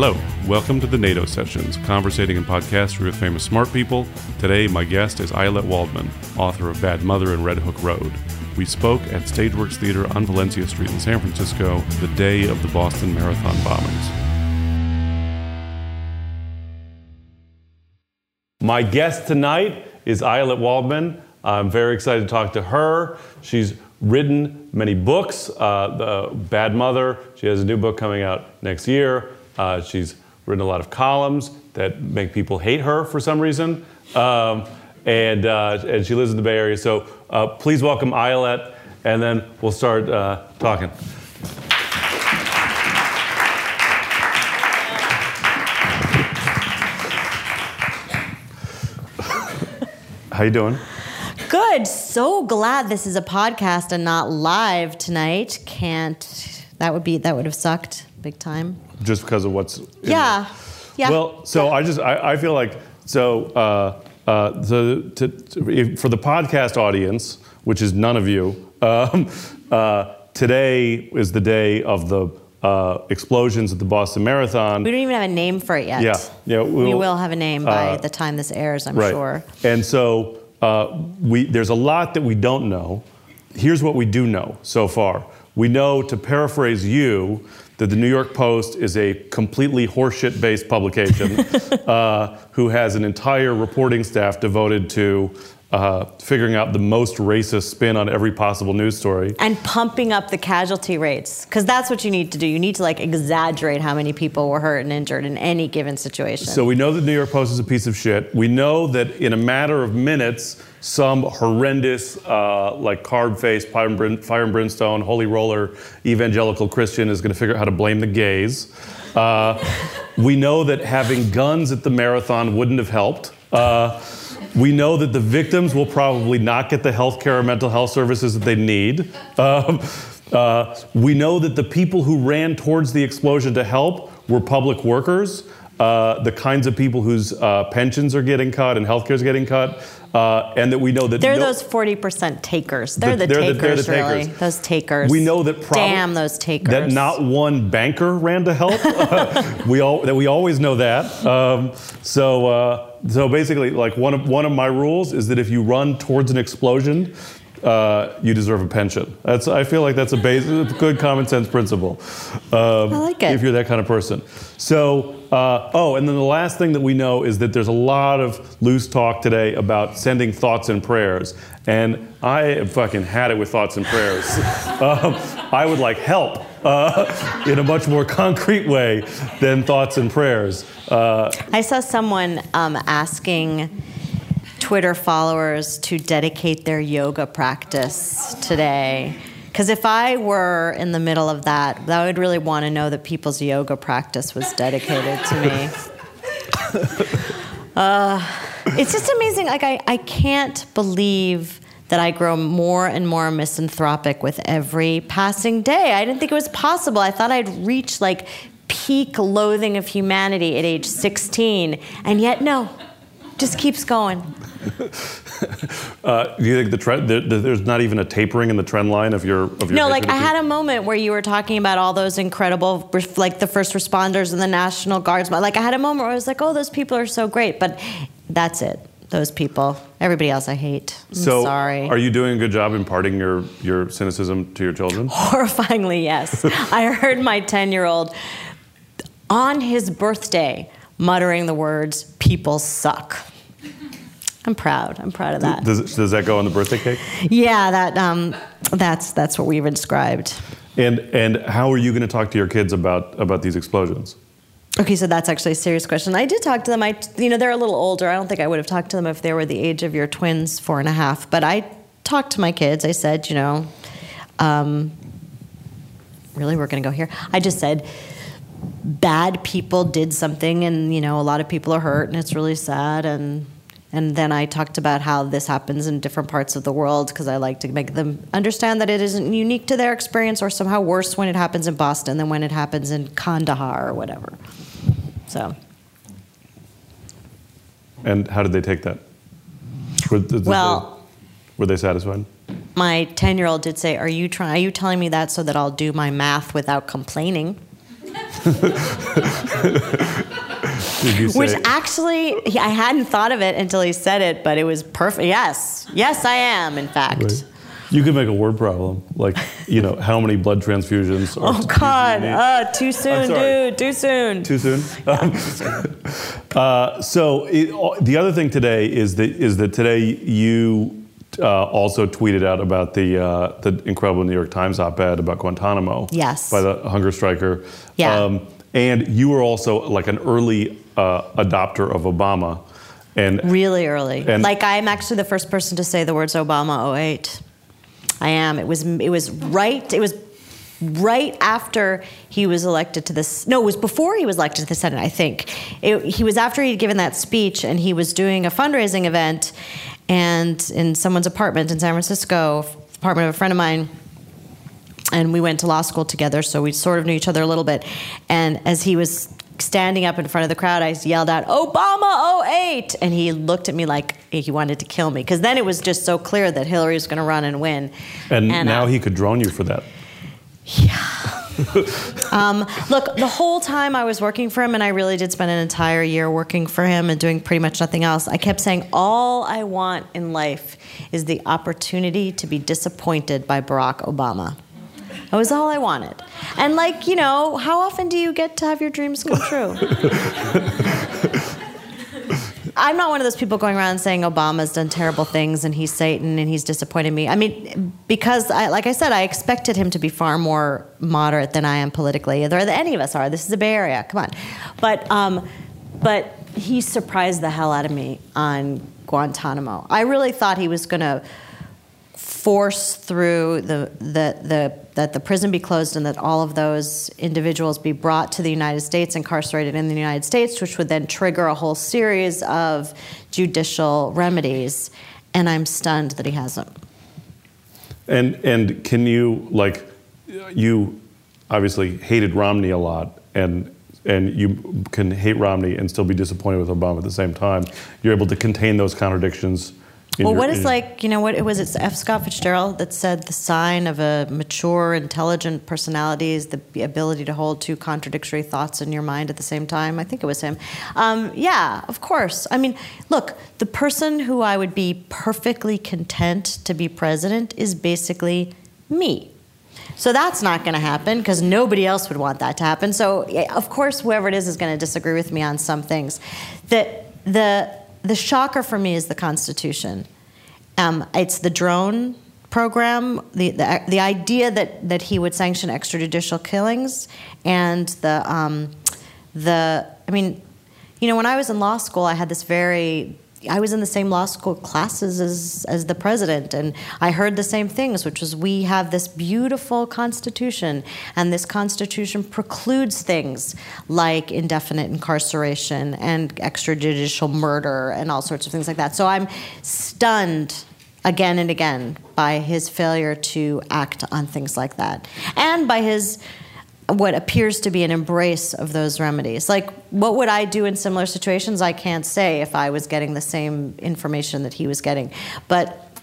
Hello, welcome to the Nato Sessions, conversating and podcasting with famous smart people. Today, my guest is Ayelet Waldman, author of Bad Mother and Red Hook Road. We spoke at StageWerx Theater on Valencia Street in San Francisco the day of the Boston Marathon bombings. My guest tonight is Ayelet Waldman. I'm very excited to talk to her. She's written many books. Uh, the Bad Mother. She has a new book coming out next year. Uh, she's written a lot of columns that make people hate her for some reason. Um, and, uh, and she lives in the Bay Area. So uh, please welcome Ayelet, and then we'll start uh, talking. How you doing? Good. So glad this is a podcast and not live tonight. Can't. That would be. That would have sucked big time. Just because of what's. Yeah. Yeah. Well, so I just I, I feel like so uh, uh, the to, to, if, for the podcast audience, which is none of you, um, uh, today is the day of the uh, explosions at the Boston Marathon. we don't even have a name for it yet. Yeah, yeah, we we'll- will have a name by uh, the time this airs. I'm right. sure. And so uh, we there's a lot that we don't know. Here's what we do know so far. We know, to paraphrase you, that the New York Post is a completely horseshit-based publication uh, who has an entire reporting staff devoted to uh, figuring out the most racist spin on every possible news story. And pumping up the casualty rates, because that's what you need to do. You need to like exaggerate how many people were hurt and injured in any given situation. So we know that the New York Post is a piece of shit. We know that in a matter of minutes, some horrendous, uh, like carb face, fire fire and brimstone, holy roller evangelical Christian is going to figure out how to blame the gays. Uh, we know that having guns at the marathon wouldn't have helped. Uh, we know that the victims will probably not get the health care or mental health services that they need. Um, uh, we know that the people who ran towards the explosion to help were public workers, uh, the kinds of people whose uh, pensions are getting cut and healthcare is getting cut, uh, and that we know that they're no- those 40% takers. They're The- the, they're the- they're takers, really. Those takers. We know that prob- Damn those takers. that not one banker ran to help. we all that we always know that. Um, so uh, so basically, like one of one of my rules is that if you run towards an explosion. Uh, you deserve a pension. That's. I feel like that's a basic, good common sense principle. Um, I like it. If you're that kind of person. So, uh, oh, and then the last thing that we know is that there's a lot of loose talk today about sending thoughts and prayers. And I have fucking had it with thoughts and prayers. um, I would like help uh, in a much more concrete way than thoughts and prayers. Uh, I saw someone um, asking Twitter followers to dedicate their yoga practice today. Because if I were in the middle of that, I would really want to know that people's yoga practice was dedicated to me. Uh, it's just amazing. Like, I, I can't believe that I grow more and more misanthropic with every passing day. I didn't think it was possible. I thought I'd reach like peak loathing of humanity at age 16, and yet, no, just keeps going. Uh, do you think the trend? There, there's not even a tapering in the trend line of your of your. No, like I had a moment where you were talking about all those incredible, like the first responders and the National Guards. Like I had a moment where I was like, oh, those people are so great. But that's it. Those people. Everybody else I hate. I'm So, sorry. are you doing a good job imparting your your cynicism to your children? Horrifyingly, yes. I heard my 10 year old on his birthday muttering the words, people suck. I'm proud. I'm proud of that. Does, does that go on the birthday cake? Yeah, that, um, that's, that's what we've described. And and how are you going to talk to your kids about about these explosions? Okay, so that's actually a serious question. I did talk to them. I, you know, they're a little older. I don't think I would have talked to them if they were the age of your twins, four and a half. But I talked to my kids. I said, you know, um, really, we're going to go here. I just said, bad people did something, and you know, a lot of people are hurt, and it's really sad. And and then I talked about how this happens in different parts of the world because I like to make them understand that it isn't unique to their experience or somehow worse when it happens in Boston than when it happens in Kandahar or whatever. So, And how did they take that? Were, did they- Well- were they satisfied? my 10 year old did say, Are you trying? Are you telling me that so that I'll do my math without complaining? Did you say, Which actually, I hadn't thought of it until he said it, but it was perfect. Yes, yes, I am. In fact. Right. You could make a word problem, like you know how many blood transfusions. Are Oh God! Uh, too soon, dude. Too soon. Too soon. Um, uh, so it, the other thing today is that is that today you uh, also tweeted out about the uh, the incredible New York Times op-ed about Guantanamo. Yes. By the hunger striker. Yeah. and you were also like an early uh, adopter of Obama, and Really early. And- like I'm actually the first person to say the words Obama 08. I am. It was it was right it was right after he was elected to this no, it was before he was elected to the Senate, I think. It, he was after he'd given that speech and he was doing a fundraising event and in someone's apartment in San Francisco, apartment of a friend of mine and we went to law school together, so we sort of knew each other a little bit. And as he was standing up in front of the crowd, I yelled out, Obama 08! And he looked at me like he wanted to kill me, because then it was just so clear that Hillary was going to run and win. and, now uh, he could drone you for that. Um, look, the whole time I was working for him, and I really did spend an entire year working for him and doing pretty much nothing else, I kept saying, all I want in life is the opportunity to be disappointed by Barack Obama. That was all I wanted. And, like, you know, how often do you get to have your dreams come true? I'm not one of those people going around saying Obama's done terrible things and he's Satan and he's disappointed me. I mean, because, I, like I said, I expected him to be far more moderate than I am politically, or than any of us are. This is the Bay Area. Come on, but um, but he surprised the hell out of me on Guantanamo. I really thought he was going to force through the, the, the, that the prison be closed and that all of those individuals be brought to the United States, incarcerated in the United States, which would then trigger a whole series of judicial remedies. And I'm stunned that he hasn't. And and can you like you obviously hated Romney a lot and and you can hate Romney and still be disappointed with Obama at the same time. You're able to contain those contradictions. Well, your- what is like, you know, what it was it F. Scott Fitzgerald that said the sign of a mature, intelligent personality is the ability to hold two contradictory thoughts in your mind at the same time? I think it was him. Um, yeah, of course. I mean, look, the person who I would be perfectly content to be president is basically me. So that's not going to happen because nobody else would want that to happen. So of course, whoever it is is going to disagree with me on some things. The the the shocker for me is the Constitution. Um, it's the drone program, the, the the idea that that he would sanction extrajudicial killings, and the um, the I mean, you know, when I was in law school, I had this very I was in the same law school classes as, as the president, and I heard the same things, which was we have this beautiful constitution, and this constitution precludes things like indefinite incarceration and extrajudicial murder and all sorts of things like that. So I'm stunned again and again by his failure to act on things like that, and by his what appears to be an embrace of those remedies. Like, what would I do in similar situations? I can't say if I was getting the same information that he was getting. But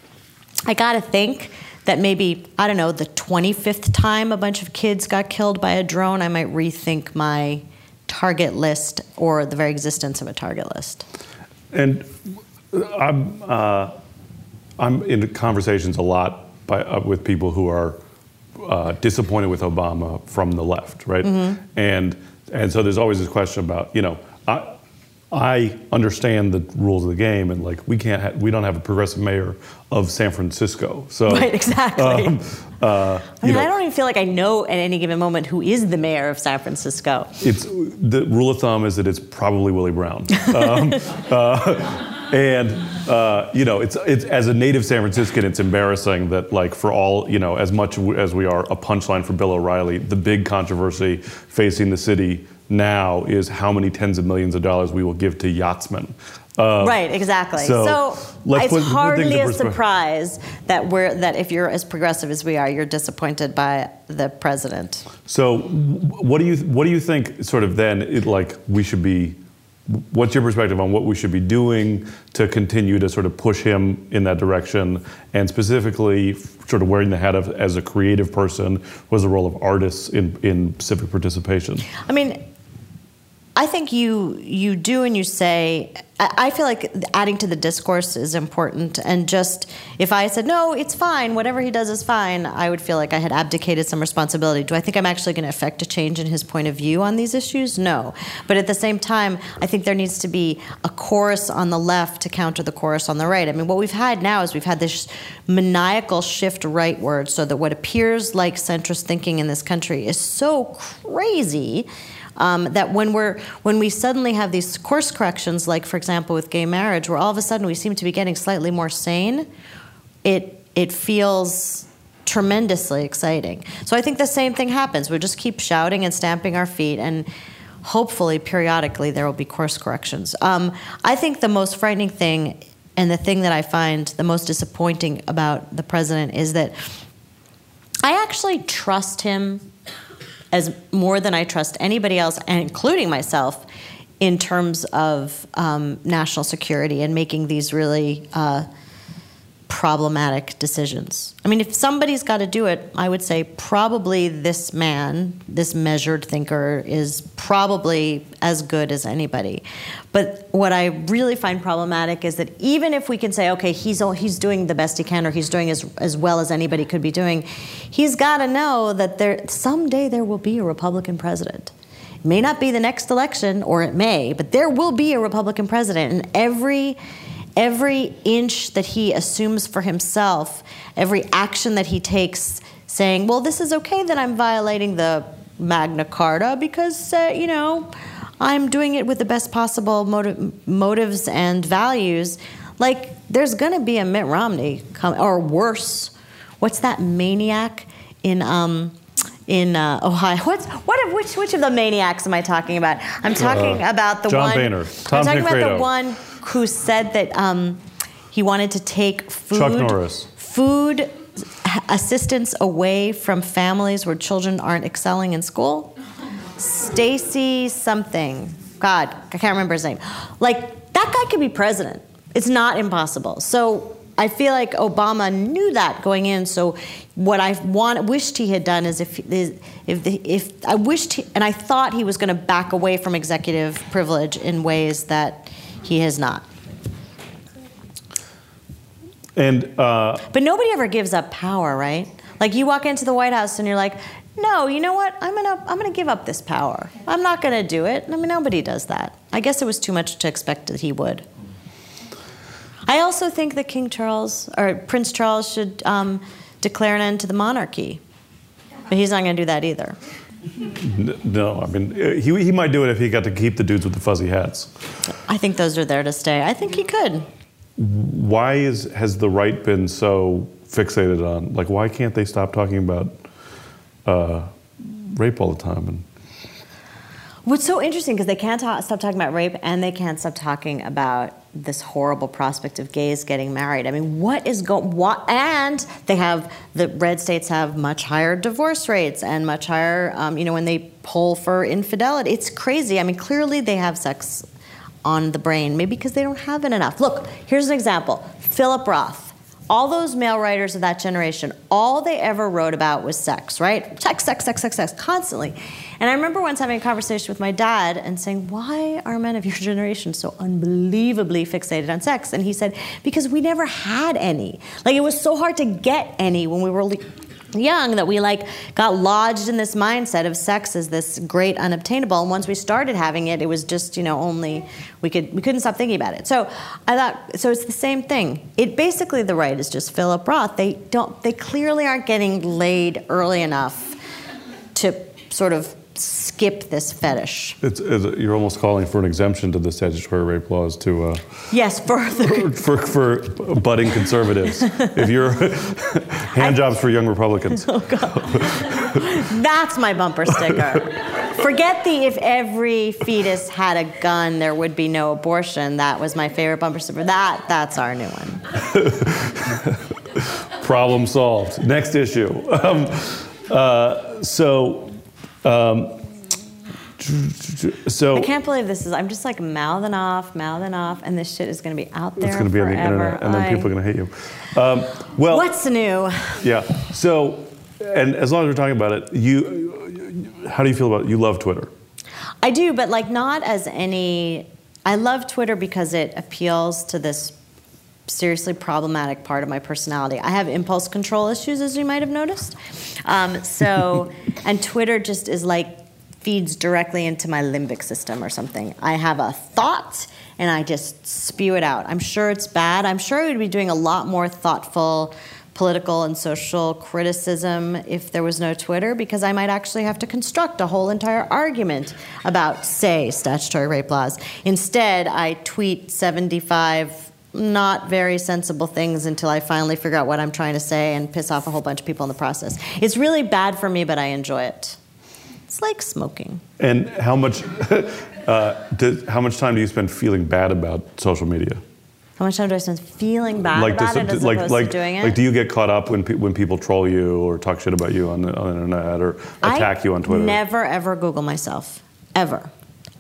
I gotta think that maybe, I don't know, the 25th time a bunch of kids got killed by a drone, I might rethink my target list or the very existence of a target list. And I'm uh, I'm in conversations a lot by, uh, with people who are uh, disappointed with Obama from the left, right? Mm-hmm. And and so there's always this question about you know I I understand the rules of the game and like we can't ha- we don't have a progressive mayor of San Francisco, so Right, exactly. um, uh, I mean, know, I don't even feel like I know at any given moment who is the mayor of San Francisco. it's the rule of thumb is that it's probably Willie Brown. Um, uh, and uh, you know, it's it's as a native San Franciscan, it's embarrassing that like for all you know, as much as we are a punchline for Bill O'Reilly, the big controversy facing the city now is how many tens of millions of dollars we will give to yachtsmen. Uh, Right, exactly. so So, it's put- hardly a surprise that we're that if you're as progressive as we are, you're disappointed by the president. So, what do you what do you think? Sort of then, it, like we should be what's your perspective on what we should be doing to continue to sort of push him in that direction, and specifically, sort of wearing the hat of as a creative person, was the role of artists in in civic participation? I mean, I think you you do and you say. I feel like adding to the discourse is important, and just if I said no, it's fine, whatever he does is fine, I would feel like I had abdicated some responsibility. Do I think I'm actually going to affect a change in his point of view on these issues? No, but at the same time, I think there needs to be a chorus on the left to counter the chorus on the right. I mean, what we've had now is we've had this maniacal shift rightward, so that what appears like centrist thinking in this country is so crazy um, that when we're when we suddenly have these course corrections, like for example with gay marriage, where all of a sudden we seem to be getting slightly more sane, it it feels tremendously exciting. So I think the same thing happens. We just keep shouting and stamping our feet and hopefully periodically there will be course corrections. Um, I think the most frightening thing and the thing that I find the most disappointing about the president is that I actually trust him as more than I trust anybody else, including myself, in terms of um, national security and making these really uh, problematic decisions. I mean, if somebody's got to do it, I would say probably this man, this measured thinker, is probably as good as anybody. But what I really find problematic is that even if we can say, okay, he's he's doing the best he can, or he's doing as as well as anybody could be doing, he's got to know that there someday there will be a Republican president. It may not be the next election, or it may, but there will be a Republican president, and every every inch that he assumes for himself, every action that he takes, saying, well, this is okay that I'm violating the Magna Carta because, uh, you know, I'm doing it with the best possible motiv- motives and values. Like, there's going to be a Mitt Romney, come, or worse. What's that maniac in um, in uh, Ohio? What's what? Of, which which of the maniacs am I talking about? I'm talking uh, about the John one. Boehner. Tom I'm talking about the one who said that um, he wanted to take food, food assistance away from families where children aren't excelling in school. Stacy something. God, I can't remember his name. Like that guy could be president. It's not impossible. So I feel like Obama knew that going in. So what I want, wished he had done is if if if I wished he, and I thought he was going to back away from executive privilege in ways that he has not. And uh, But nobody ever gives up power, right? Like you walk into the White House and you're like, no, you know what? I'm gonna I'm gonna give up this power. I'm not gonna do it. I mean, nobody does that. I guess it was too much to expect that he would. I also think that King Charles or Prince Charles should um, declare an end to the monarchy, but he's not gonna do that either. No, I mean, uh, he, he might do it if he got to keep the dudes with the fuzzy hats. I think those are there to stay. I think he could. Why is has the right been so fixated on? Like, why can't they stop talking about uh, rape all the time? And What's so interesting because they can't ta- stop talking about rape and they can't stop talking about this horrible prospect of gays getting married. I mean, what is going? What? And they have the red states have much higher divorce rates and much higher. Um, you know, when they poll for infidelity, it's crazy. I mean, clearly they have sex on the brain, maybe because they don't have it enough. Look, here's an example: Philip Roth. All those male writers of that generation, all they ever wrote about was sex, right? Sex, sex, sex, sex, sex, constantly. And I remember once having a conversation with my dad and saying, Why are men of your generation so unbelievably fixated on sex? And he said, Because we never had any. Like it was so hard to get any when we were young that we like got lodged in this mindset of sex as this great unobtainable. And once we started having it it was just you know only we could we couldn't stop thinking about it. So i thought so it's the same thing. It basically the right is just philip roth they don't they clearly aren't getting laid early enough to sort of skip this fetish it's, it's, you're almost calling for an exemption to the statutory rape laws to uh, yes further for, for budding conservatives. if you're hand jobs for young Republicans. That's my bumper sticker. Forget the if every fetus had a gun, there would be no abortion. That was my favorite bumper sticker. That that's our new one. Problem solved. Next issue. Um, uh, so, um, So I can't believe this is. I'm just like mouthing off, mouthing off, and this shit is going to be out there. it's going to be on the internet, and then I- people are going to hate you. Um, well, What's new? yeah. So, and as long as we're talking about it, you, how do you feel about it? You love Twitter. I do, but like not as any. I love Twitter because it appeals to this seriously problematic part of my personality. I have impulse control issues, as you might have noticed. Um, so, and Twitter just is like feeds directly into my limbic system or something. I have a thought and I just spew it out. I'm sure it's bad. I'm sure I would be doing a lot more thoughtful political and social criticism if there was no Twitter because I might actually have to construct a whole entire argument about, say, statutory rape laws. Instead, I tweet 75 not very sensible things until I finally figure out what I'm trying to say and piss off a whole bunch of people in the process. It's really bad for me, but I enjoy it. It's like smoking. And how much, uh, how much time do you spend feeling bad about social media? How much time do I spend feeling bad about does it as like, opposed like, to doing it? like, do you get caught up when pe- when people troll you or talk shit about you on the, on the internet or attack I you on Twitter? Never ever Google myself, ever.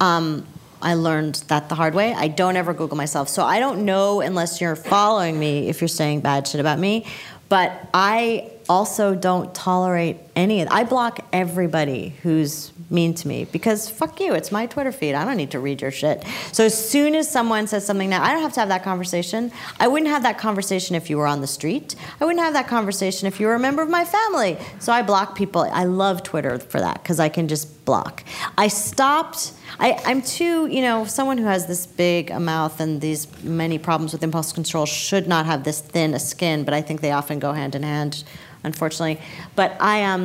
Um, I learned that the hard way. I don't ever Google myself, so I don't know unless you're following me if you're saying bad shit about me. But I also don't tolerate any of. I block everybody who's mean to me because fuck you. It's my Twitter feed. I don't need to read your shit. So as soon as someone says something now, I don't have to have that conversation. I wouldn't have that conversation if you were on the street. I wouldn't have that conversation if you were a member of my family. So I block people. I love Twitter for that because I can just block. I stopped. I, I'm too, you know, someone who has this big a mouth and these many problems with impulse control should not have this thin a skin, but I think they often go hand in hand, unfortunately. But I um,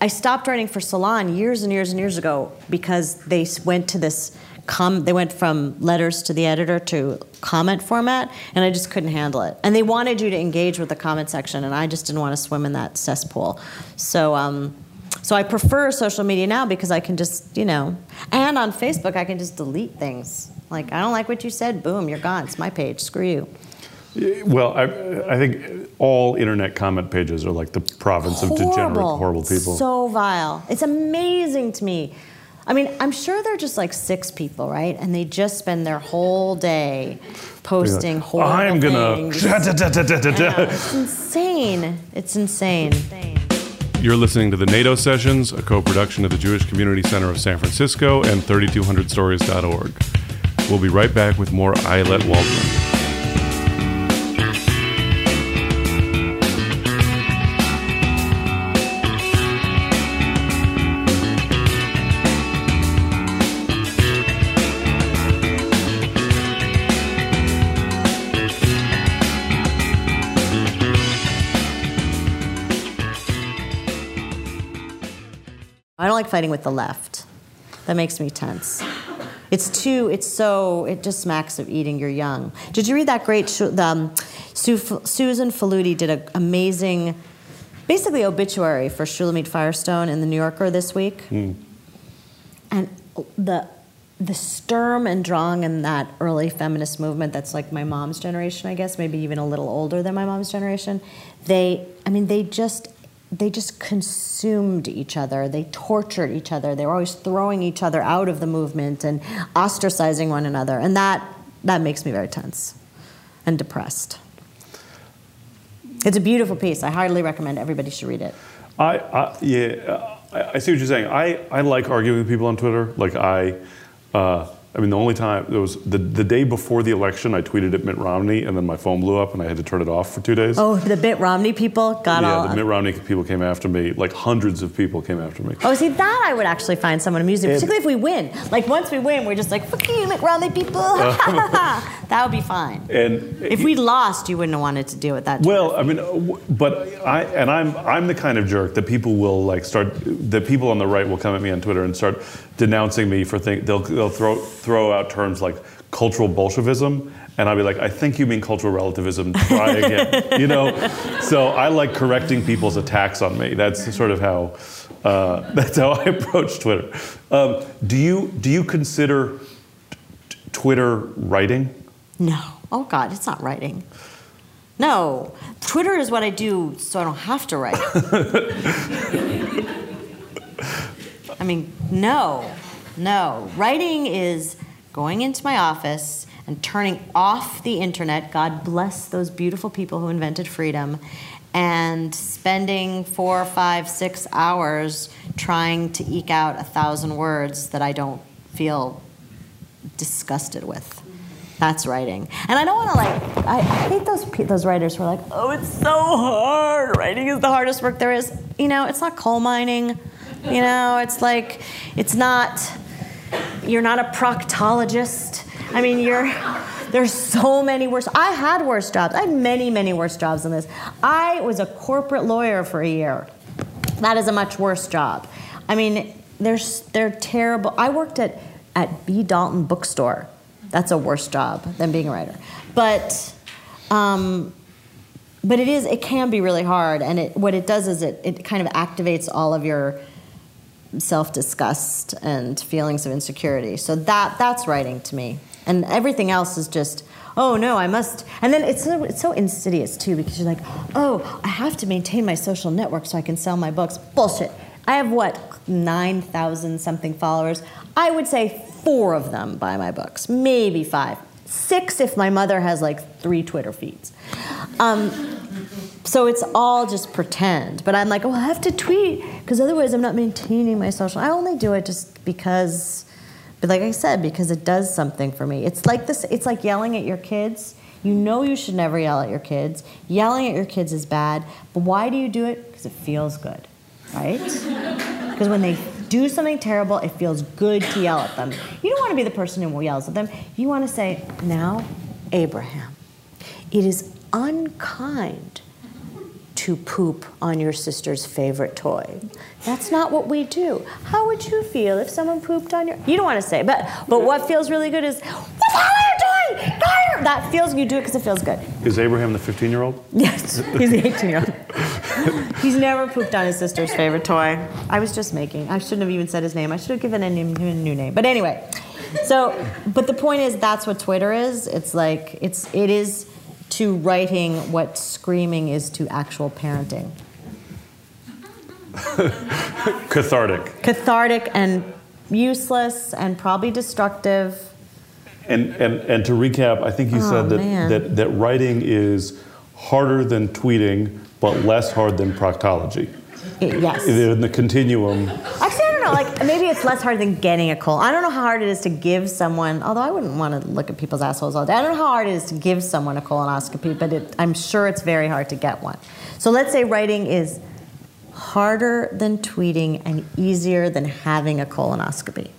I stopped writing for Salon years and years and years ago because they went to this. Com- they went from letters to the editor to comment format, and I just couldn't handle it. And they wanted you to engage with the comment section, and I just didn't want to swim in that cesspool. So, um, so I prefer social media now because I can just, you know, and on Facebook I can just delete things. Like I don't like what you said, boom, you're gone. It's my page. Screw you. Well, I, I think all internet comment pages are like the province of degenerate, horrible people. So vile. It's amazing to me. I mean, I'm sure they're just like six people, right? And they just spend their whole day posting horrible I'm gonna. things. I know. It's insane. It's insane. You're listening to the Nato Sessions, a co-production of the Jewish Community Center of San Francisco and 3200stories.org. We'll be right back with more Ayelet Waldman. Like fighting with the left. That makes me tense. It's too. It's so. It just smacks of eating your young. Did you read that great? sh- The, um, Su- Susan Faludi did an amazing, basically obituary for Shulamith Firestone in the New Yorker this week. And the the Sturm and Drang in that early feminist movement that's like my mom's generation, I guess, maybe even a little older than my mom's generation. They, I mean, they just they just consumed each other. They tortured each other. They were always throwing each other out of the movement and ostracizing one another. And that that makes me very tense and depressed. It's a beautiful piece. I highly recommend everybody should read it. I, I yeah, I, I see what you're saying. I, I like arguing with people on Twitter. Like I, uh, I mean, the only time there was the, the day before the election, I tweeted at Mitt Romney, and then my phone blew up, and I had to turn it off for two days. Oh, the Mitt Romney people got off. yeah, all. the Mitt Romney people came after me. Like hundreds of people came after me. Oh, see, that I would actually find someone amusing, particularly if we win. Like, once we win, we're just like, fuck you, Mitt Romney people. that would be fine. And If we lost, you wouldn't have wanted to deal with that. Well, I mean, uh, but I and I'm I'm the kind of jerk that people will like start. The people on the right will come at me on Twitter and start denouncing me for things. They'll they'll throw throw out terms like cultural Bolshevism, and I'll be like, I think you mean cultural relativism. Try again. you know. So I like correcting people's attacks on me. That's sort of how. Uh, that's how I approach Twitter. Um, do you do you consider t- Twitter writing? No. Oh, God, it's not writing. No. Twitter is what I do so I don't have to write. I mean, no. No. Writing is going into my office and turning off the internet. God bless those beautiful people who invented freedom. And spending four, five, six hours trying to eke out a thousand words that I don't feel disgusted with. That's writing. And I don't want to like. I, I hate those those writers who are like, "Oh, it's so hard. Writing is the hardest work there is." You know, it's not coal mining. You know, it's like, it's not. You're not a proctologist. I mean, you're. There's so many worse. I had worse jobs. I had many, many worse jobs than this. I was a corporate lawyer for a year. That is a much worse job. I mean, they're they're terrible. I worked at at B Dalton Bookstore. That's a worse job than being a writer. But um, but it is it can be really hard, and it what it does is it it kind of activates all of your self disgust and feelings of insecurity. So that that's writing to me, and everything else is just. Oh no, I must. And then it's so, it's so insidious too because you're like, oh, I have to maintain my social network so I can sell my books. Bullshit. I have what, 9,000 something followers. I would say four of them buy my books, maybe five. Six if my mother has like three Twitter feeds. Um, so it's all just pretend. But I'm like, oh, I have to tweet because otherwise I'm not maintaining my social. I only do it just because, but like I said, because it does something for me. It's like this. It's like yelling at your kids. You know you should never yell at your kids. Yelling at your kids is bad. But why do you do it? Because it feels good, right? Because when they do something terrible, it feels good to yell at them. You don't want to be the person who yells at them. You want to say, now, Abraham, it is unkind to poop on your sister's favorite toy. That's not what we do. How would you feel if someone pooped on your? You don't want to say, but but what feels really good is, what the hell are you doing? Fire! That feels you do it because it feels good. Is Abraham the 15 year old? Yes, he's the 18 year old. he's never pooped on his sister's favorite toy. I was just making. I shouldn't have even said his name. I should have given him a new name. But anyway, so but the point is that's what Twitter is. It's like it's it is to writing what screaming is to actual parenting. Cathartic. Cathartic and useless and probably destructive. And, and, and to recap, I think you Oh, said that, man. that, that writing is harder than tweeting, but less hard than proctology. Yes. In the continuum, Actually, know. Like maybe it's less hard than getting a colon. I don't know how hard it is to give someone. Although I wouldn't want to look at people's assholes all day. I don't know how hard it is to give someone a colonoscopy, but it, I'm sure it's very hard to get one. So let's say writing is harder than tweeting and easier than having a colonoscopy.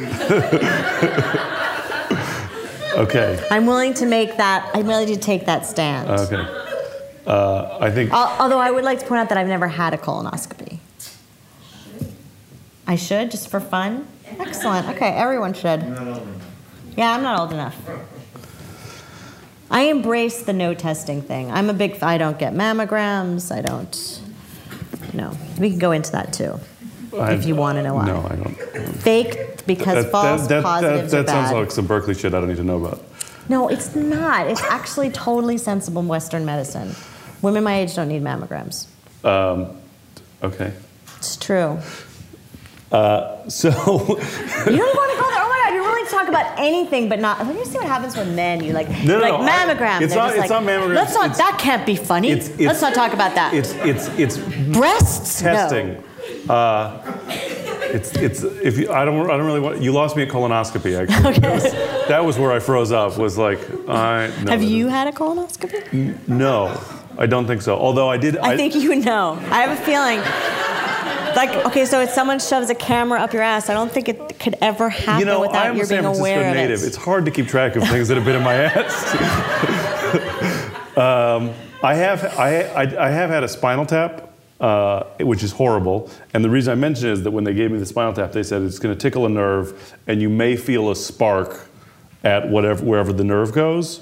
okay, I'm willing to make that. I'm willing to take that stand. okay. Uh, I think, Although I would like to point out that I've never had a colonoscopy. I should, just for fun? Excellent. Okay, everyone should. Yeah, I'm not old enough. I embrace the no testing thing. I'm a big, I don't get mammograms. I don't, No, we can go into that too. I- if you want to know why. No, I don't. Fake because That- false that, that, positives that, are that sounds like some Berkeley shit I don't need to know about. No, it's not. It's actually totally sensible Western medicine. Women my age don't need mammograms. Um, okay. It's true. So, You don't want to go there. Oh my god, you're willing to talk about anything, but not. Let me see what happens when men. You like, No, no, like no, I- mammogram. it's not- it's like, not mammograms, Let's not. it's- that can't be funny. it's, it's, let's not talk about that. It's, it's, it's breasts. Testing. Uh, it's, it's, if you, I don't, I don't really want, you lost me at colonoscopy, actually. That, was, that was where I froze up, was like, I, no, Have you had a colonoscopy? No, I don't think so. Although I did, I think you know. I have a feeling. Like, okay, so if someone shoves a camera up your ass, I don't think it could ever happen you know, without I'm you a San being Francisco aware native. of it. It's hard to keep track of things that have been in my ass. um, I have, I, I, I have had a spinal tap, uh, which is horrible. And the reason I mention it is that when they gave me the spinal tap, they said it's going to tickle a nerve, and you may feel a spark at whatever wherever the nerve goes.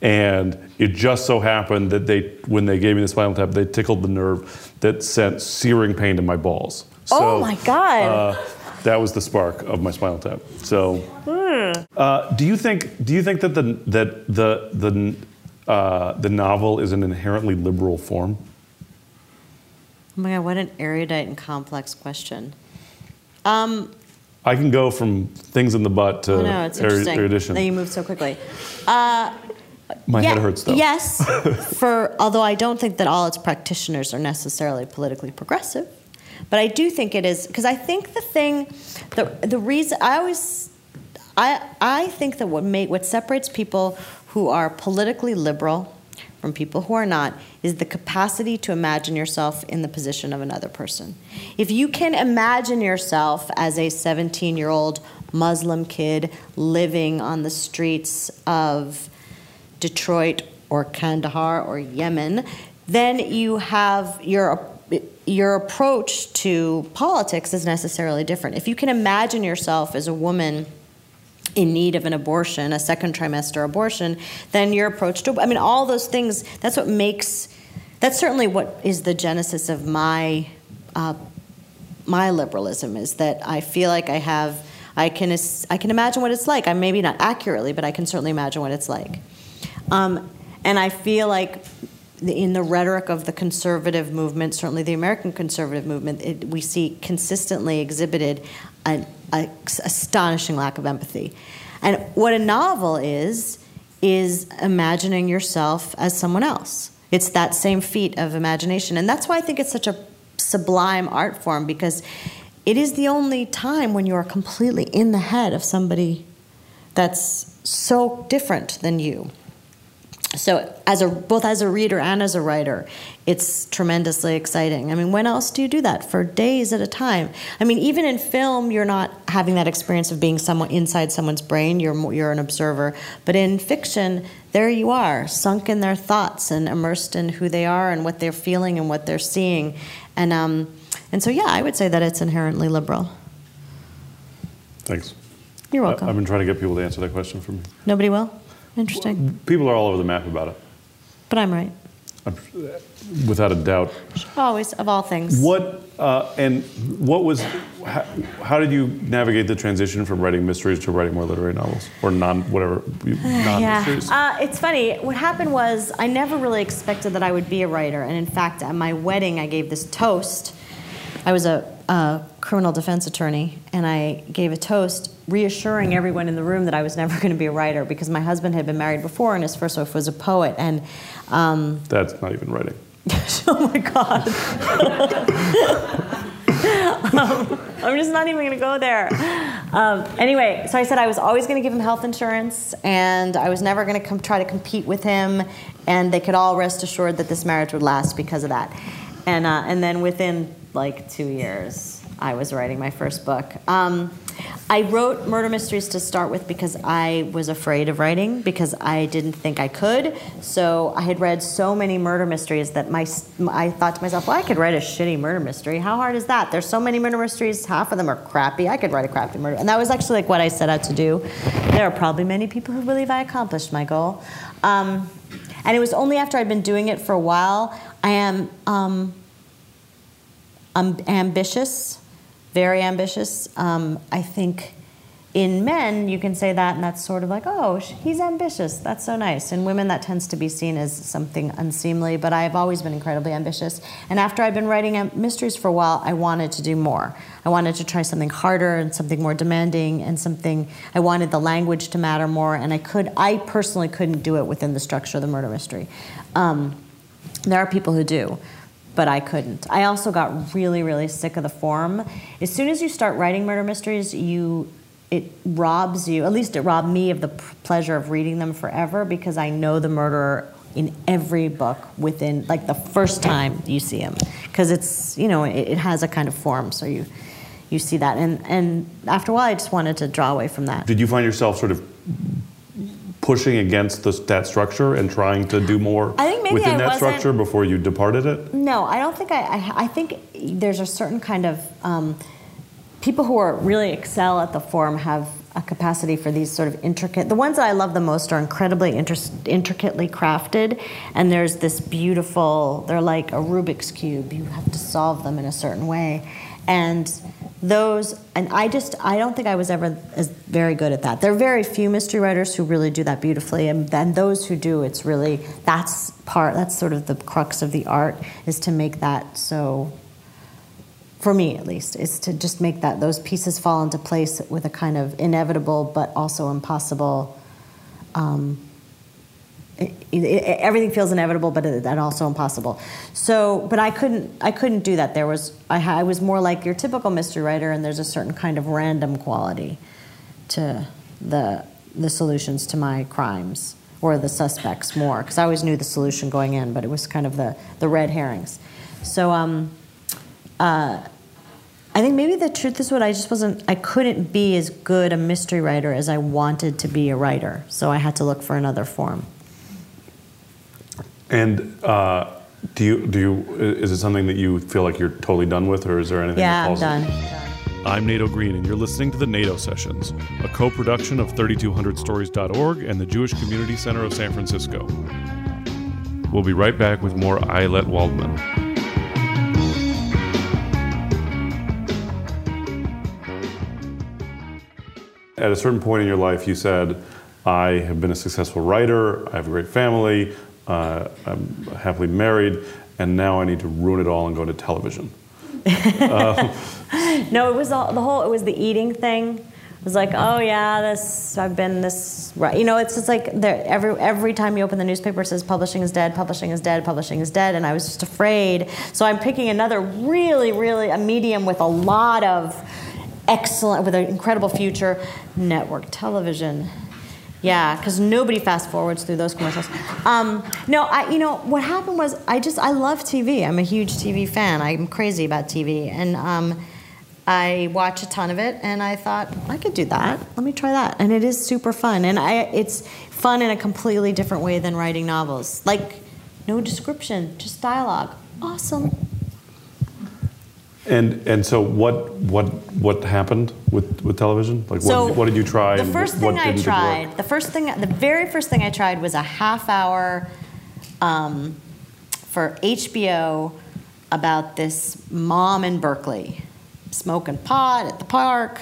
And it just so happened that they, when they gave me the spinal tap, they tickled the nerve that sent searing pain to my balls. Oh my God. Uh, that was the spark of my spinal tap. So, uh, do you think do you think that the that the the uh, the novel is an inherently liberal form? Oh my god, what an erudite and complex question. Um, I can go from things in the butt to Oh, no, it's er- erudition. that you move so quickly. Uh, My yeah, head hurts though. Yes, for although I don't think that all its practitioners are necessarily politically progressive, but I do think it is because I think the thing, the the reason I always, I I think that what make what separates people who are politically liberal from people who are not is the capacity to imagine yourself in the position of another person. If you can imagine yourself as a 17 year old Muslim kid living on the streets of Detroit or Kandahar or Yemen, then you have your your approach to politics is necessarily different. If you can imagine yourself as a woman in need of an abortion, a second trimester abortion, then your approach to I mean all those things. That's what makes. That's certainly what is the genesis of my uh, my liberalism is that I feel like I have. I can I can imagine what it's like. I maybe not accurately, but I can certainly imagine what it's like. Um, and I feel like in the rhetoric of the conservative movement, certainly the American conservative movement, it, we see consistently exhibited an, an astonishing lack of empathy. And what a novel is, is imagining yourself as someone else. It's that same feat of imagination. And that's why I think it's such a sublime art form because it is the only time when you are completely in the head of somebody that's so different than you so as a both as a reader and as a writer it's tremendously exciting. I mean when else do you do that? For days at a time. I mean even in film you're not having that experience of being someone inside someone's brain. You're you're an observer. But in fiction there you are sunk in their thoughts and immersed in who they are and what they're feeling and what they're seeing. And um and so yeah i would say that it's inherently liberal. Thanks. you're I- welcome. I've been trying to get people to answer that question for me. nobody will interesting People are all over the map about it, but i'm right I'm, without a doubt. always of all things What uh, and what was? How, how did you navigate the transition from writing mysteries to writing more literary novels or non whatever non mysteries? Yeah, uh, it's funny. What happened was I never really expected that I would be a writer, and in fact, at my wedding, I gave this toast. I was a, a criminal defense attorney, and I gave a toast reassuring everyone in the room that I was never going to be a writer because my husband had been married before, and his first wife was a poet, and. Um, That's not even writing. oh my god. um, I'm just not even going to go there. Um, anyway, so I said I was always going to give him health insurance, and I was never going to com- try to compete with him, and they could all rest assured that this marriage would last because of that. And uh, and then within like two years, I was writing my first book. Um, I wrote murder mysteries to start with because I was afraid of writing because I didn't think I could. So I had read so many murder mysteries that my I thought to myself, well, I could write a shitty murder mystery. How hard is that? There's so many murder mysteries. Half of them are crappy. I could write a crappy murder, and that was actually like what I set out to do. There are probably many people who believe I accomplished my goal. Um, and it was only after I'd been doing it for a while. I am um, I'm ambitious, very ambitious. Um, I think in men you can say that, and that's sort of like, oh, he's ambitious. That's so nice. In women, that tends to be seen as something unseemly. But I've always been incredibly ambitious. And after I'd been writing mysteries for a while, I wanted to do more. I wanted to try something harder and something more demanding, and something. I wanted the language to matter more, and I could. I personally couldn't do it within the structure of the murder mystery. Um, there are people who do but I couldn't. I also got really, really sick of the form. As soon as you start writing murder mysteries, you it robs you. At least it robbed me of the pleasure of reading them forever because I know the murderer in every book within like the first time you see him because it's you know it, it has a kind of form so you you see that and and after a while I just wanted to draw away from that. Did you find yourself sort of pushing against the, that structure and trying to do more I think maybe within I that structure before you departed it? No, I don't think I. I, I think there's a certain kind of um, people who are really excel at the form have a capacity for these sort of intricate. The ones that I love the most are incredibly inter- intricately crafted, and there's this beautiful. They're like a Rubik's cube. You have to solve them in a certain way, and those. And I just I don't think I was ever as very good at that. There are very few mystery writers who really do that beautifully, and then those who do, it's really that's part. That's sort of the crux of the art is to make that so for me at least, is to just make that those pieces fall into place with a kind of inevitable but also impossible. Um, it, it, everything feels inevitable, but and also impossible. So, but I couldn't, I couldn't do that. There was, I, I was more like your typical mystery writer, and there's a certain kind of random quality to the the solutions to my crimes or the suspects more, because I always knew the solution going in, but it was kind of the the red herrings. So, um, uh, I think maybe the truth is what I just wasn't, I couldn't be as good a mystery writer as I wanted to be a writer. So I had to look for another form. And uh, do you do you is it something that you feel like you're totally done with, or is there anything? Yeah, that I'm falls done. I'm Nato Green, and you're listening to the Nato Sessions, a co-production of 3200stories.org and the Jewish Community Center of San Francisco. We'll be right back with more Ayelet Waldman. At a certain point in your life, you said, I have been a successful writer, I have a great family, uh, I'm happily married, and now I need to ruin it all and go to television. No, it was all, the whole. It was the eating thing. It was like, oh yeah, this I've been this right. You know, it's just like every every time you open the newspaper, it says publishing is dead, publishing is dead, publishing is dead, and I was just afraid. So I'm picking another really, really a medium with a lot of excellent, with an incredible future, network television. Yeah, because nobody fast forwards through those commercials. Um, no, I, you know, what happened was I just I love TV. I'm a huge TV fan. I'm crazy about TV, and um, I watch a ton of it, and I thought I could do that. Let me try that, and it is super fun, and I it's fun in a completely different way than writing novels. Like no description, just dialogue. Awesome. And and so what what what happened with, with television? Like what, So what did you try? The first thing I tried, the first thing, the very first thing I tried was a half hour um, for HBO about this mom in Berkeley smoking pot at the park,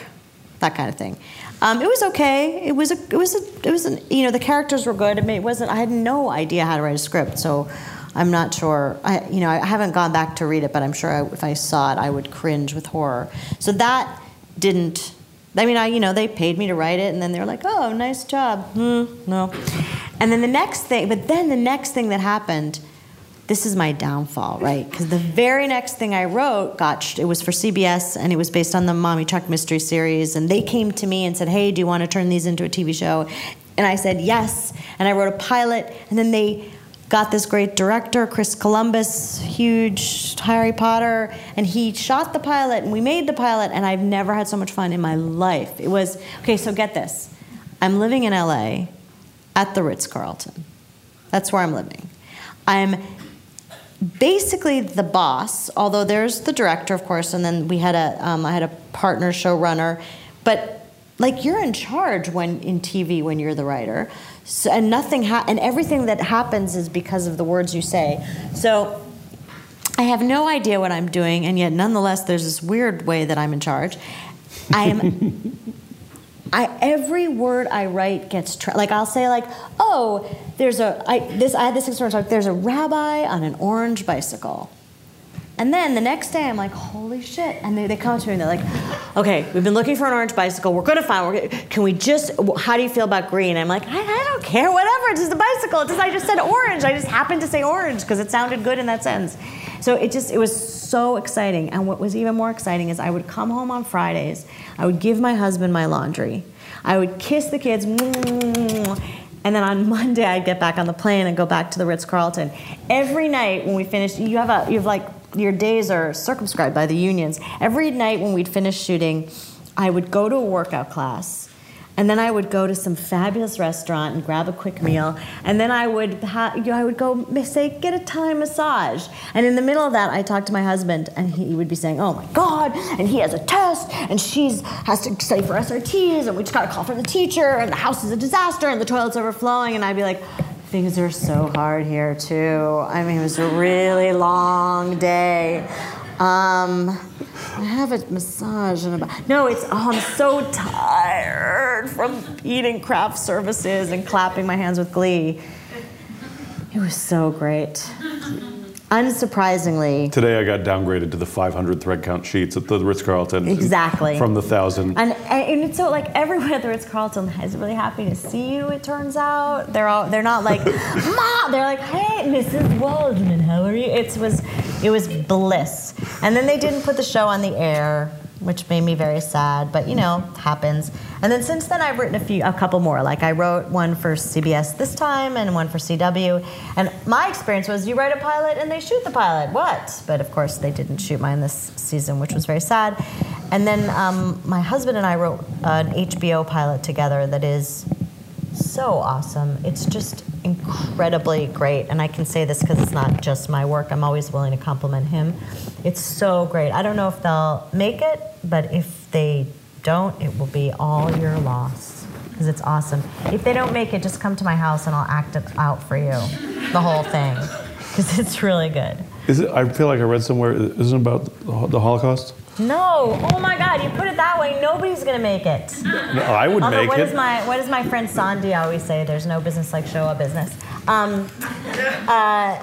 that kind of thing. Um, it was okay. It was a, it was a, it was an, you know the characters were good. I mean, it wasn't. I had no idea how to write a script, so I'm not sure. I you know I haven't gone back to read it, but I'm sure I, if I saw it, I would cringe with horror. So that didn't. I mean, I you know they paid me to write it, and then they're like, "Oh, nice job." Hmm, no. And then the next thing, but then the next thing that happened, this is my downfall, right? Because the very next thing I wrote got it was for CBS, and it was based on the Mommy Track mystery series, and they came to me and said, "Hey, do you want to turn these into a TV show?" And I said yes, and I wrote a pilot, and then they got this great director, Chris Columbus, huge Harry Potter, and he shot the pilot, and we made the pilot, and I've never had so much fun in my life. It was okay. So get this, I'm living in LA, at the Ritz Carlton. That's where I'm living. I'm basically the boss, although there's the director, of course, and then we had a um, I had a partner showrunner, but like you're in charge when in TV when you're the writer, so, and nothing ha- and everything that happens is because of the words you say. So I have no idea what I'm doing, and yet nonetheless, there's this weird way that I'm in charge. I am. I every word I write gets tra- like I'll say like oh there's a I this I had this experience like there's a rabbi on an orange bicycle, and then the next day I'm like holy shit. And they, they come to me and they're like okay we've been looking for an orange bicycle. We're gonna find we're can we just how do you feel about green? I'm like I, I don't care. Whatever. It's just a bicycle. It's just I just said orange. I just happened to say orange because it sounded good in that sentence so it just it was so exciting. And what was even more exciting is I would come home on Fridays. I would give my husband my laundry. I would kiss the kids and then on Monday I'd get back on the plane and go back to the Ritz Carlton every night when we finished you have a you have like your days are circumscribed by the unions every night when we'd finish shooting I would go to a workout class and then I would go to some fabulous restaurant and grab a quick meal. And then I would ha- you know, I would go say get a Thai massage. And in the middle of that, I talked to my husband, and he would be saying, "Oh my God!" And he has a test, and she's has to study for SRTs, and we just got a call from the teacher, and the house is a disaster, and the toilet's overflowing. And I'd be like. Things are so hard here too. I mean, it was a really long day. Um, I have a massage and no. It's oh, I'm so tired from eating craft services and clapping my hands with glee. It was so great. Unsurprisingly, Today I got downgraded to the 500 thread count sheets at the Ritz Carlton. Exactly. From the thousand. And, and it's so like everyone at the Ritz Carlton is really happy to see you. It turns out they're all they're not like mom. They're like, hey, Mrs. Waldman, how are you? It was it was bliss. And then they didn't put the show on the air, which made me very sad. But you know, happens. And then since then, I've written a few, a couple more. Like I wrote one for CBS this time, and one for CW. And my experience was, you write a pilot and they shoot the pilot. What? But of course, they didn't shoot mine this season, which was very sad. And then um, my husband and I wrote an HBO pilot together that is so awesome. It's just incredibly great. And I can say this because it's not just my work. I'm always willing to compliment him. It's so great. I don't know if they'll make it, but if they don't, it will be all your loss because it's awesome. If they don't make it, just come to my house and I'll act it out for you, the whole thing, because it's really good. Is it, I feel like I read somewhere, isn't it about the Holocaust? No, oh my God! You put it that way, nobody's gonna make it. No, I would Although, make what it. does my what does my friend Sandy always say? There's no business like show up business. Um, uh,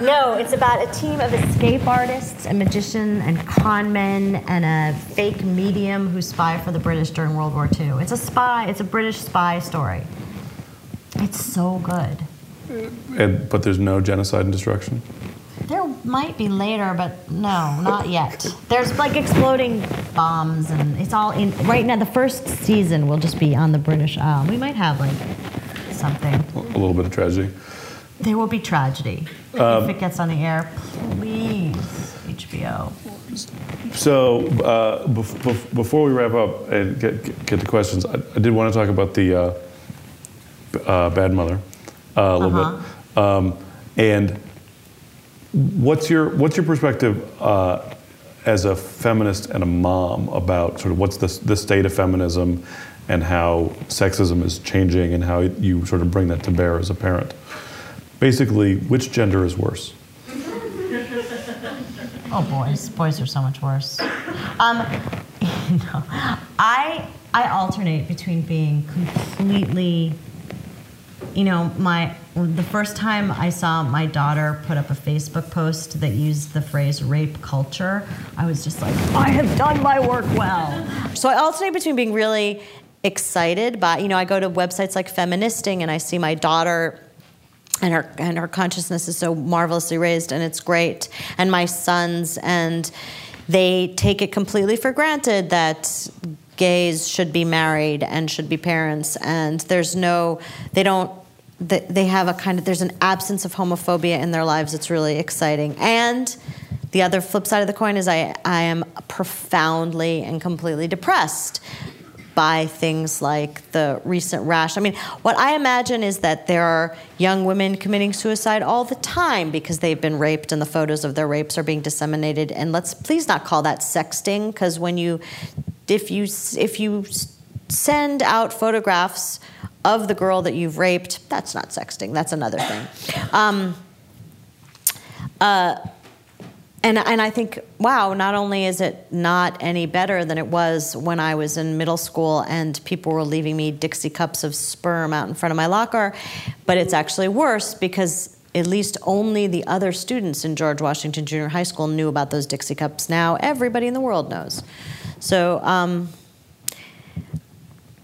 no, it's about a team of escape artists, a magician, and con men, and a fake medium who spy for the British during World War II. It's a spy. It's a British spy story. It's so good. and, but there's no genocide and destruction. There might be later, but no, not yet. There's like exploding bombs, and it's all in. Right now, the first season will just be on the British Isle. We might have like something. A little bit of tragedy. There will be tragedy Um, if it gets on the air. Please, HBO. So uh, bef- bef- before we wrap up and get, get, to questions, I, I did want to talk about the uh, uh, bad mother uh, a little bit. Um, and what's your what's your perspective uh, as a feminist and a mom about sort of what's the, the state of feminism and how sexism is changing and how you sort of bring that to bear as a parent? Basically, which gender is worse? Oh, boys, boys are so much worse. Um, know, I I alternate between being completely, you know, my the first time I saw my daughter put up a Facebook post that used the phrase rape culture, I was just like, I have done my work well. So I alternate between being really excited by, you know, I go to websites like Feministing and I see my daughter and her and her consciousness is so marvelously raised and it's great and my sons and they take it completely for granted that gays should be married and should be parents and there's no they don't they have a kind of there's an absence of homophobia in their lives it's really exciting and the other flip side of the coin is I, I am profoundly and completely depressed by things like the recent rash. I mean, what I imagine is that there are young women committing suicide all the time because they've been raped and the photos of their rapes are being disseminated. And let's please not call that sexting because when you, if you, if you send out photographs of the girl that you've raped, that's not sexting. That's another thing. Um, uh, and, and I think, wow, not only is it not any better than it was when I was in middle school and people were leaving me Dixie cups of sperm out in front of my locker, but it's actually worse because at least only the other students in George Washington Junior High School knew about those Dixie cups. Now everybody in the world knows. So, um,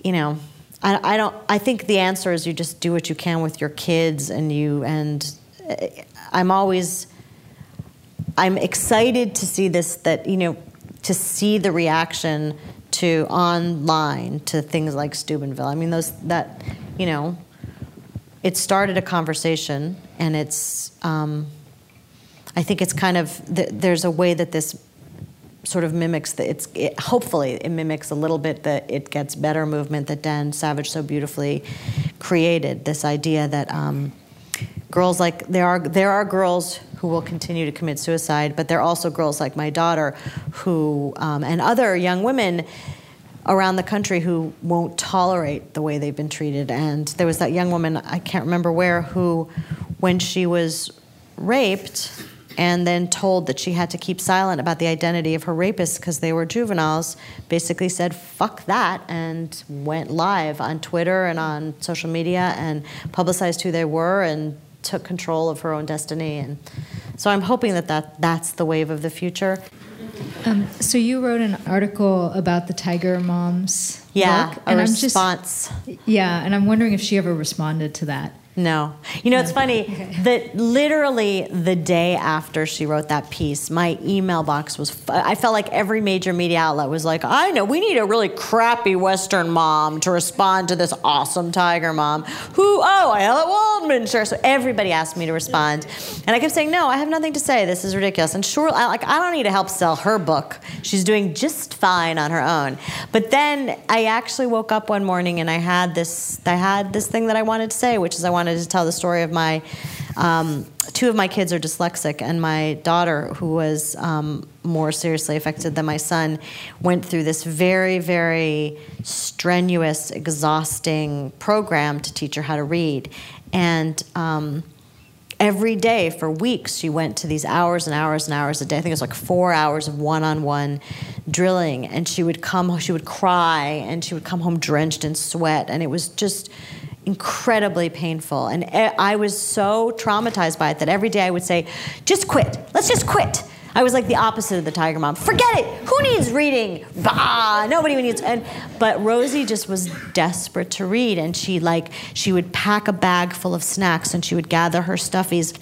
you know, I, I don't. I think the answer is you just do what you can with your kids, and you. And uh, I'm always. I'm excited to see this. That you know, to see the reaction to online to things like Steubenville. I mean, those that you know, it started a conversation, and it's. Um, I think it's kind of there's a way that this sort of mimics the it's it, hopefully it mimics a little bit the it gets better movement that Dan Savage so beautifully created. This idea that um, girls like there are there are girls who will continue to commit suicide, but there are also girls like my daughter who um, and other young women around the country who won't tolerate the way they've been treated. And there was that young woman I can't remember where who, when she was raped and then told that she had to keep silent about the identity of her rapists because they were juveniles, basically said, fuck that, and went live on Twitter and on social media and publicized who they were and took control of her own destiny. And so I'm hoping that, that that's the wave of the future. Um, so you wrote an article about the Tiger Moms. Yeah, book, a and response. I'm just, yeah, and I'm wondering if she ever responded to that. No. You know, it's funny that literally the day after she wrote that piece, my email box was, f- I felt like every major media outlet was like, I know, we need a really crappy Western mom to respond to this awesome Tiger mom who, oh, Ayelet Waldman, sure. So everybody asked me to respond. And I kept saying, no, I have nothing to say. This is ridiculous. And sure, I, like, I don't need to help sell her book. She's doing just fine on her own. But then I actually woke up one morning and I had this, I had this thing that I wanted to say, which is I wanted to tell the story of my um, two of my kids are dyslexic, and my daughter, who was um, more seriously affected than my son, went through this very, very strenuous, exhausting program to teach her how to read. And um, every day for weeks, she went to these hours and hours and hours a day. I think it was like four hours of one on one drilling. And she would come, she would cry, and she would come home drenched in sweat. And it was just incredibly painful. And I was so traumatized by it that every day I would say, just quit. Let's just quit. I was like the opposite of the tiger mom. Forget it. Who needs reading? Bah, nobody needs. And but Rosie just was desperate to read, and she like she would pack a bag full of snacks, and she would gather her stuffies,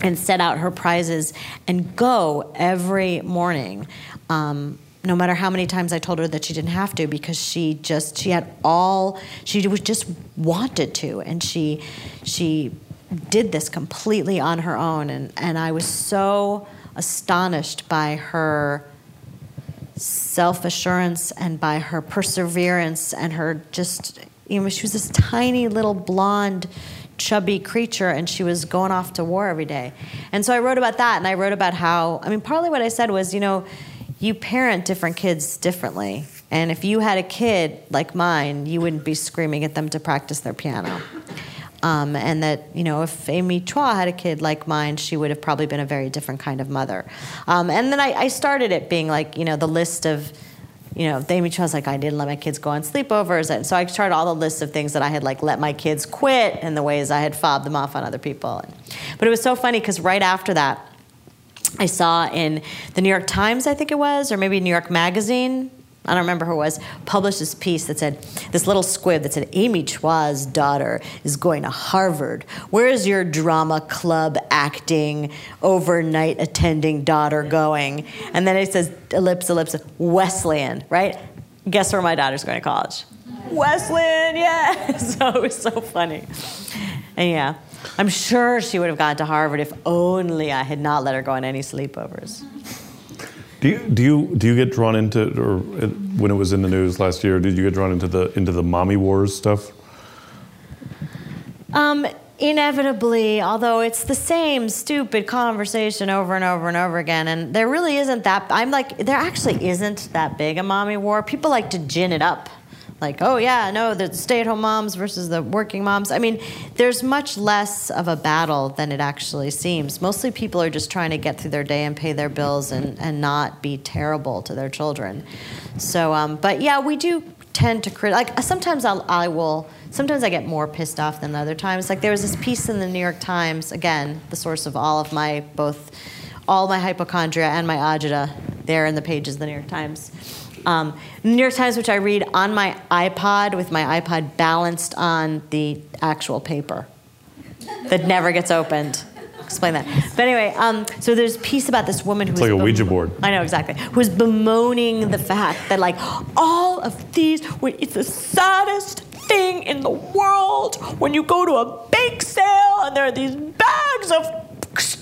and set out her prizes, and go every morning. Um, no matter how many times I told her that she didn't have to because she just she had all she was just wanted to. And she she did this completely on her own. And and I was so astonished by her self-assurance and by her perseverance and her just you know she was this tiny little blonde chubby creature and she was going off to war every day. And so i wrote about that and i wrote about how i mean partly what i said was you know you parent different kids differently. And if you had a kid like mine, you wouldn't be screaming at them to practice their piano. Um, and that, you know, if Amy Chua had a kid like mine, she would have probably been a very different kind of mother. Um, and then I, I, started it being like, you know, the list of, you know, Amy Chua's like, I didn't let my kids go on sleepovers. And so I started all the lists of things that I had like let my kids quit and the ways I had fobbed them off on other people. But it was so funny because right after that, I saw in the New York Times, I think it was, or maybe New York Magazine. I don't remember who it was, published this piece that said, this little squib that said, Amy Chua's daughter is going to Harvard. Where's your drama club acting, overnight attending daughter going? And then it says, ellipse, ellipse, Wesleyan, right? Guess where my daughter's going to college? Wesleyan, yeah. So it was so funny. And yeah, I'm sure she would have gone to Harvard if only I had not let her go on any sleepovers. Do you, do you do you get drawn into or when it was in the news last year? Did you get drawn into the into the mommy wars stuff? Um, inevitably, although it's the same stupid conversation over and over and over again, and there really isn't that. I'm like, there actually isn't that big a mommy war. People like to gin it up like, oh yeah, no, the stay-at-home moms versus the working moms. I mean, there's much less of a battle than it actually seems. Mostly people are just trying to get through their day and pay their bills and, and not be terrible to their children. So, um, but yeah, we do tend to crit. Like sometimes I'll, I will. Sometimes I get more pissed off than other times. Like there was this piece in the New York Times, again, the source of all of my both, all my hypochondria and my agita, there in the pages of the New York Times um, New York Times, which I read on my iPod with my iPod balanced on the actual paper that never gets opened. Explain that. But anyway, um, so there's a piece about this woman who's like a Ouija board. I know exactly. Who's bemoaning the fact that like all of these, it's the saddest thing in the world when you go to a bake sale and there are these bags of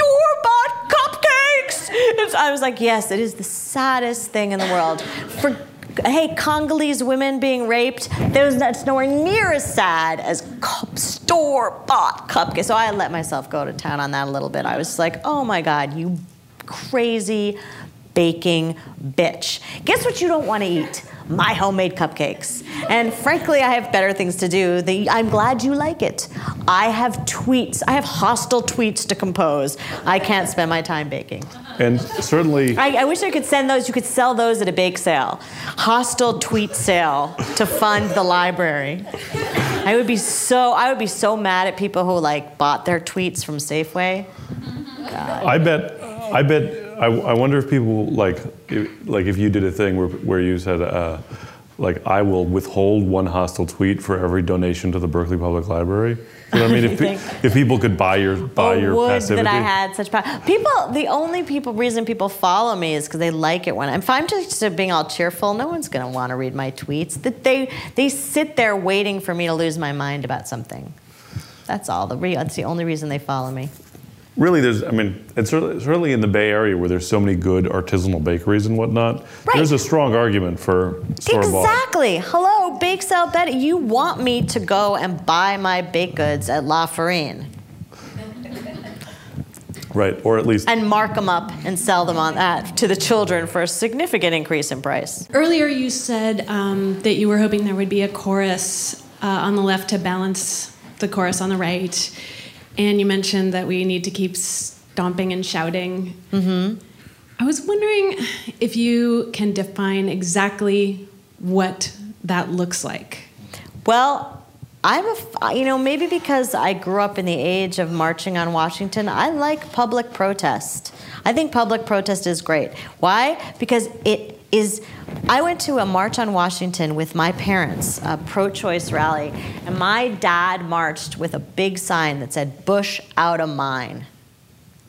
store-bought cupcakes. It's, I was like, yes, it is the saddest thing in the world. For hey, Congolese women being raped, that's nowhere near as sad as cup, store-bought cupcakes. So I let myself go to town on that a little bit. I was like, oh my God, you crazy baking bitch. Guess what you don't want to eat? My homemade cupcakes. And frankly, I have better things to do. The, I'm glad you like it. I have tweets. I have hostile tweets to compose. I can't spend my time baking. And certainly. I, I wish I could send those. You could sell those at a bake sale. Hostile tweet sale to fund the library. I would be so I would be so mad at people who like bought their tweets from Safeway. I bet. I bet. I, I wonder if people like, like if you did a thing where, where you said, uh, like, I will withhold one hostile tweet for every donation to the Berkeley Public Library. I mean? If, pe- if people could buy your buy Oh, your would passivity. that I had such power. People, the only people reason people follow me is because they like it when if I'm just being all cheerful, no one's going to want to read my tweets. That they they sit there waiting for me to lose my mind about something. That's all. The re- that's the only reason they follow me. Really, there's. I mean, it's certainly, certainly in the Bay Area where there's so many good artisanal bakeries and whatnot. Right. There's a strong argument for store bought. Exactly. Hello, Bake Sale Betty. You want me to go and buy my baked goods at La Farine Right, or at least and mark them up and sell them on that to the children for a significant increase in price. Earlier, you said um, that you were hoping there would be a chorus uh, on the left to balance the chorus on the right, and you mentioned that we need to keep stomping and shouting. Mm-hmm. I was wondering if you can define exactly what that looks like. Well, I'm a, you know, maybe because I grew up in the age of marching on Washington, I like public protest. I think public protest is great. Why? Because it is. I went to a march on Washington with my parents, a pro choice rally, and my dad marched with a big sign that said, Bush out of mine.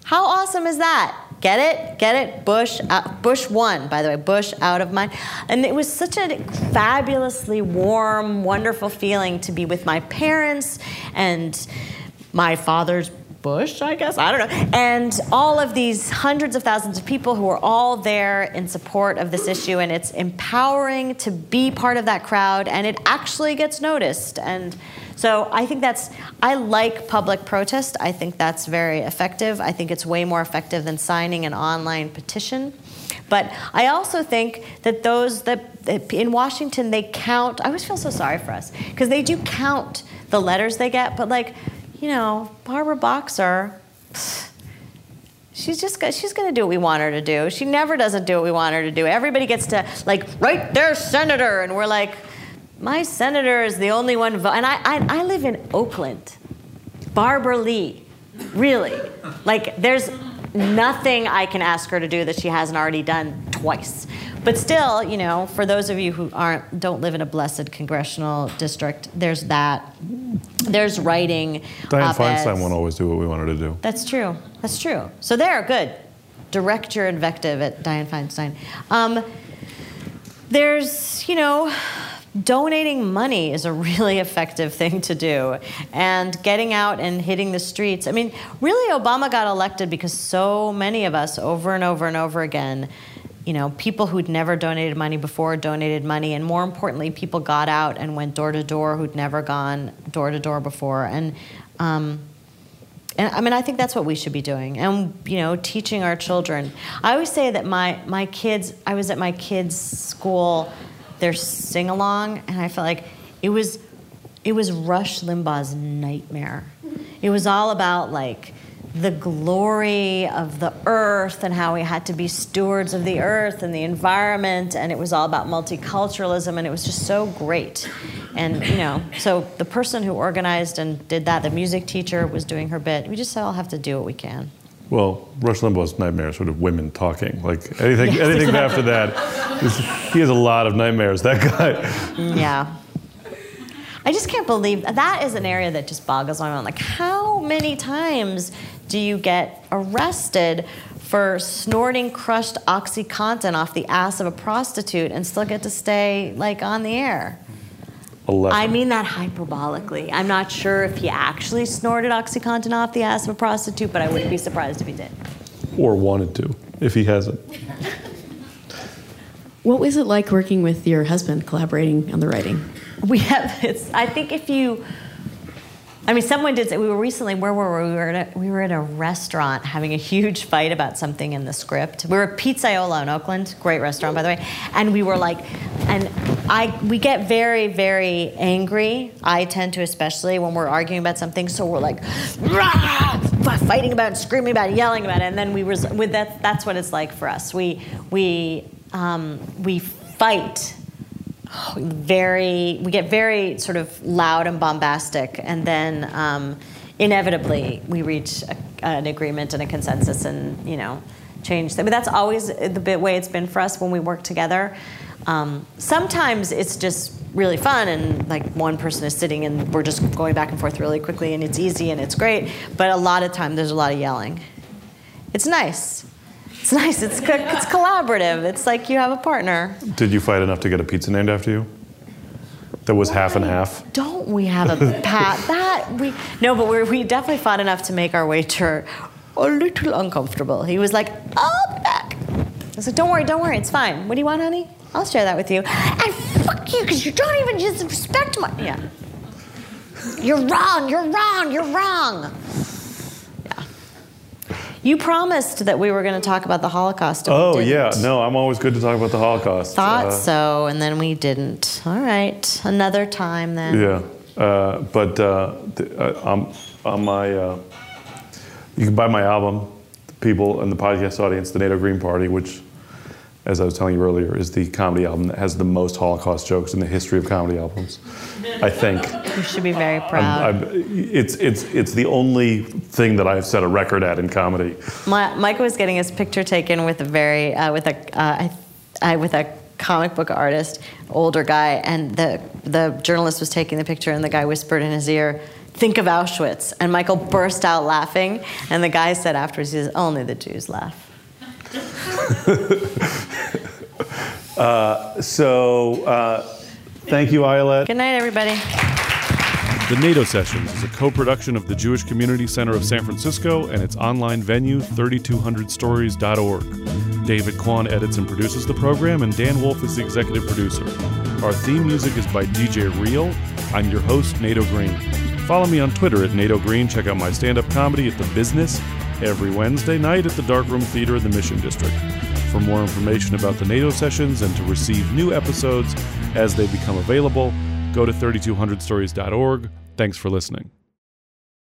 How awesome is that? Get it? Get it? Bush, out, Bush won, by the way, Bush out of mine. And it was such a fabulously warm, wonderful feeling to be with my parents and my father's Bush, I guess, I don't know. And all of these hundreds of thousands of people who are all there in support of this issue. And it's empowering to be part of that crowd, and it actually gets noticed. And so I think that's, I like public protest. I think that's very effective. I think it's way more effective than signing an online petition. But I also think that those that, in Washington, they count, I always feel so sorry for us, because they do count the letters they get, but like, you know, Barbara Boxer, she's just she's going to do what we want her to do. She never doesn't do what we want her to do. Everybody gets to like right there, senator, and we're like, my senator is the only one. Vo-. And I, I I live in Oakland, Barbara Lee, really, like there's nothing I can ask her to do that she hasn't already done twice. But still, you know, for those of you who aren't don't live in a blessed congressional district, there's that. There's writing. Dianne op-eds. Feinstein won't always do what we want her to do. That's true. That's true. So there, good. Direct your invective at Dianne Feinstein. Um, there's, you know, donating money is a really effective thing to do. And getting out and hitting the streets. I mean, really, Obama got elected because so many of us, over and over and over again, you know, people who'd never donated money before donated money, and more importantly, people got out and went door to door who'd never gone door to door before. And um, and I mean, I think that's what we should be doing, and you know, teaching our children. I always say that my my kids. I was at my kids' school, their sing along, and I felt like it was it was Rush Limbaugh's nightmare. It was all about like the glory of the earth and how we had to be stewards of the earth and the environment and it was all about multiculturalism and it was just so great and you know so the person who organized and did that the music teacher was doing her bit we just all have to do what we can Well, Rush Limbaugh's nightmare is sort of women talking. Like anything, Yes, anything after that, is- he has a lot of nightmares. That guy. yeah i just can't believe that is an area that just boggles my mind like how many times do you get arrested for snorting crushed oxycontin off the ass of a prostitute and still get to stay like on the air Eleven. I mean that hyperbolically. I'm not sure if he actually snorted OxyContin off the ass of a prostitute, but I wouldn't be surprised if he did. or wanted to, if he hasn't. What was it like working with your husband, collaborating on the writing? We have. It's. I think if you. I mean, someone did say we were recently. Where were we? We were at a, we were at a restaurant having a huge fight about something in the script. We were at Pizzaiola in Oakland, great restaurant by the way, and we were like, and I we get very very angry. I tend to especially when we're arguing about something. So we're like, "Rah!" fighting about, it, screaming about, it, yelling about it, and then we res- with that. That's what it's like for us. We we um, we fight very we get very sort of loud and bombastic and then um, inevitably we reach a, an agreement and a consensus and you know change. I mean that's always the way it's been for us when we work together. Um, sometimes it's just really fun and like one person is sitting and we're just going back and forth really quickly and it's easy and it's great but a lot of time there's a lot of yelling. It's nice it's nice it's, co- it's collaborative it's like you have a partner Did you fight enough to get a pizza named after you? That was half and half. Don't we have a pat that we no, but we we definitely fought enough to make our waiter a little uncomfortable. He was like, "I'll be back." I was like, "Don't worry, don't worry, it's fine. What do you want, honey? I'll share that with you." And fuck you, because you don't even just respect my yeah. You're wrong. You're wrong. You're wrong. You promised that we were going to talk about the Holocaust. Oh yeah, no, I'm always good to talk about the Holocaust. Thought Uh, so, and then we didn't. All right, another time then. Yeah, uh, but uh, th- uh, on, on my, uh, you can buy my album, people in the podcast audience, the Nato Green Party, which, as I was telling you earlier, is the comedy album that has the most Holocaust jokes in the history of comedy albums. I think. You should be very I'm, proud. I'm, it's, it's, it's the only thing that I've set a record at in comedy. My, Micah was getting his picture taken with a very uh, with a uh, I, I, with a comic book artist, older guy, and the the journalist was taking the picture, and the guy whispered in his ear, "Think of Auschwitz," and Michael burst out laughing, and the guy said afterwards, "He says only the Jews laugh." So, uh, thank you, Ayelet. Good night, everybody. The Nato Sessions is a co production of the Jewish Community Center of San Francisco and its online venue, 3200stories.org. David Kwan edits and produces the program, and Dan Wolf is the executive producer. Our theme music is by DJ Real. I'm your host, Nato Green. Follow me on Twitter at Nato Green. Check out my stand up comedy at The Business every Wednesday night at the Darkroom Theater in the Mission District. For more information about the Nato sessions and to receive new episodes as they become available, go to 3200stories.org. Thanks for listening.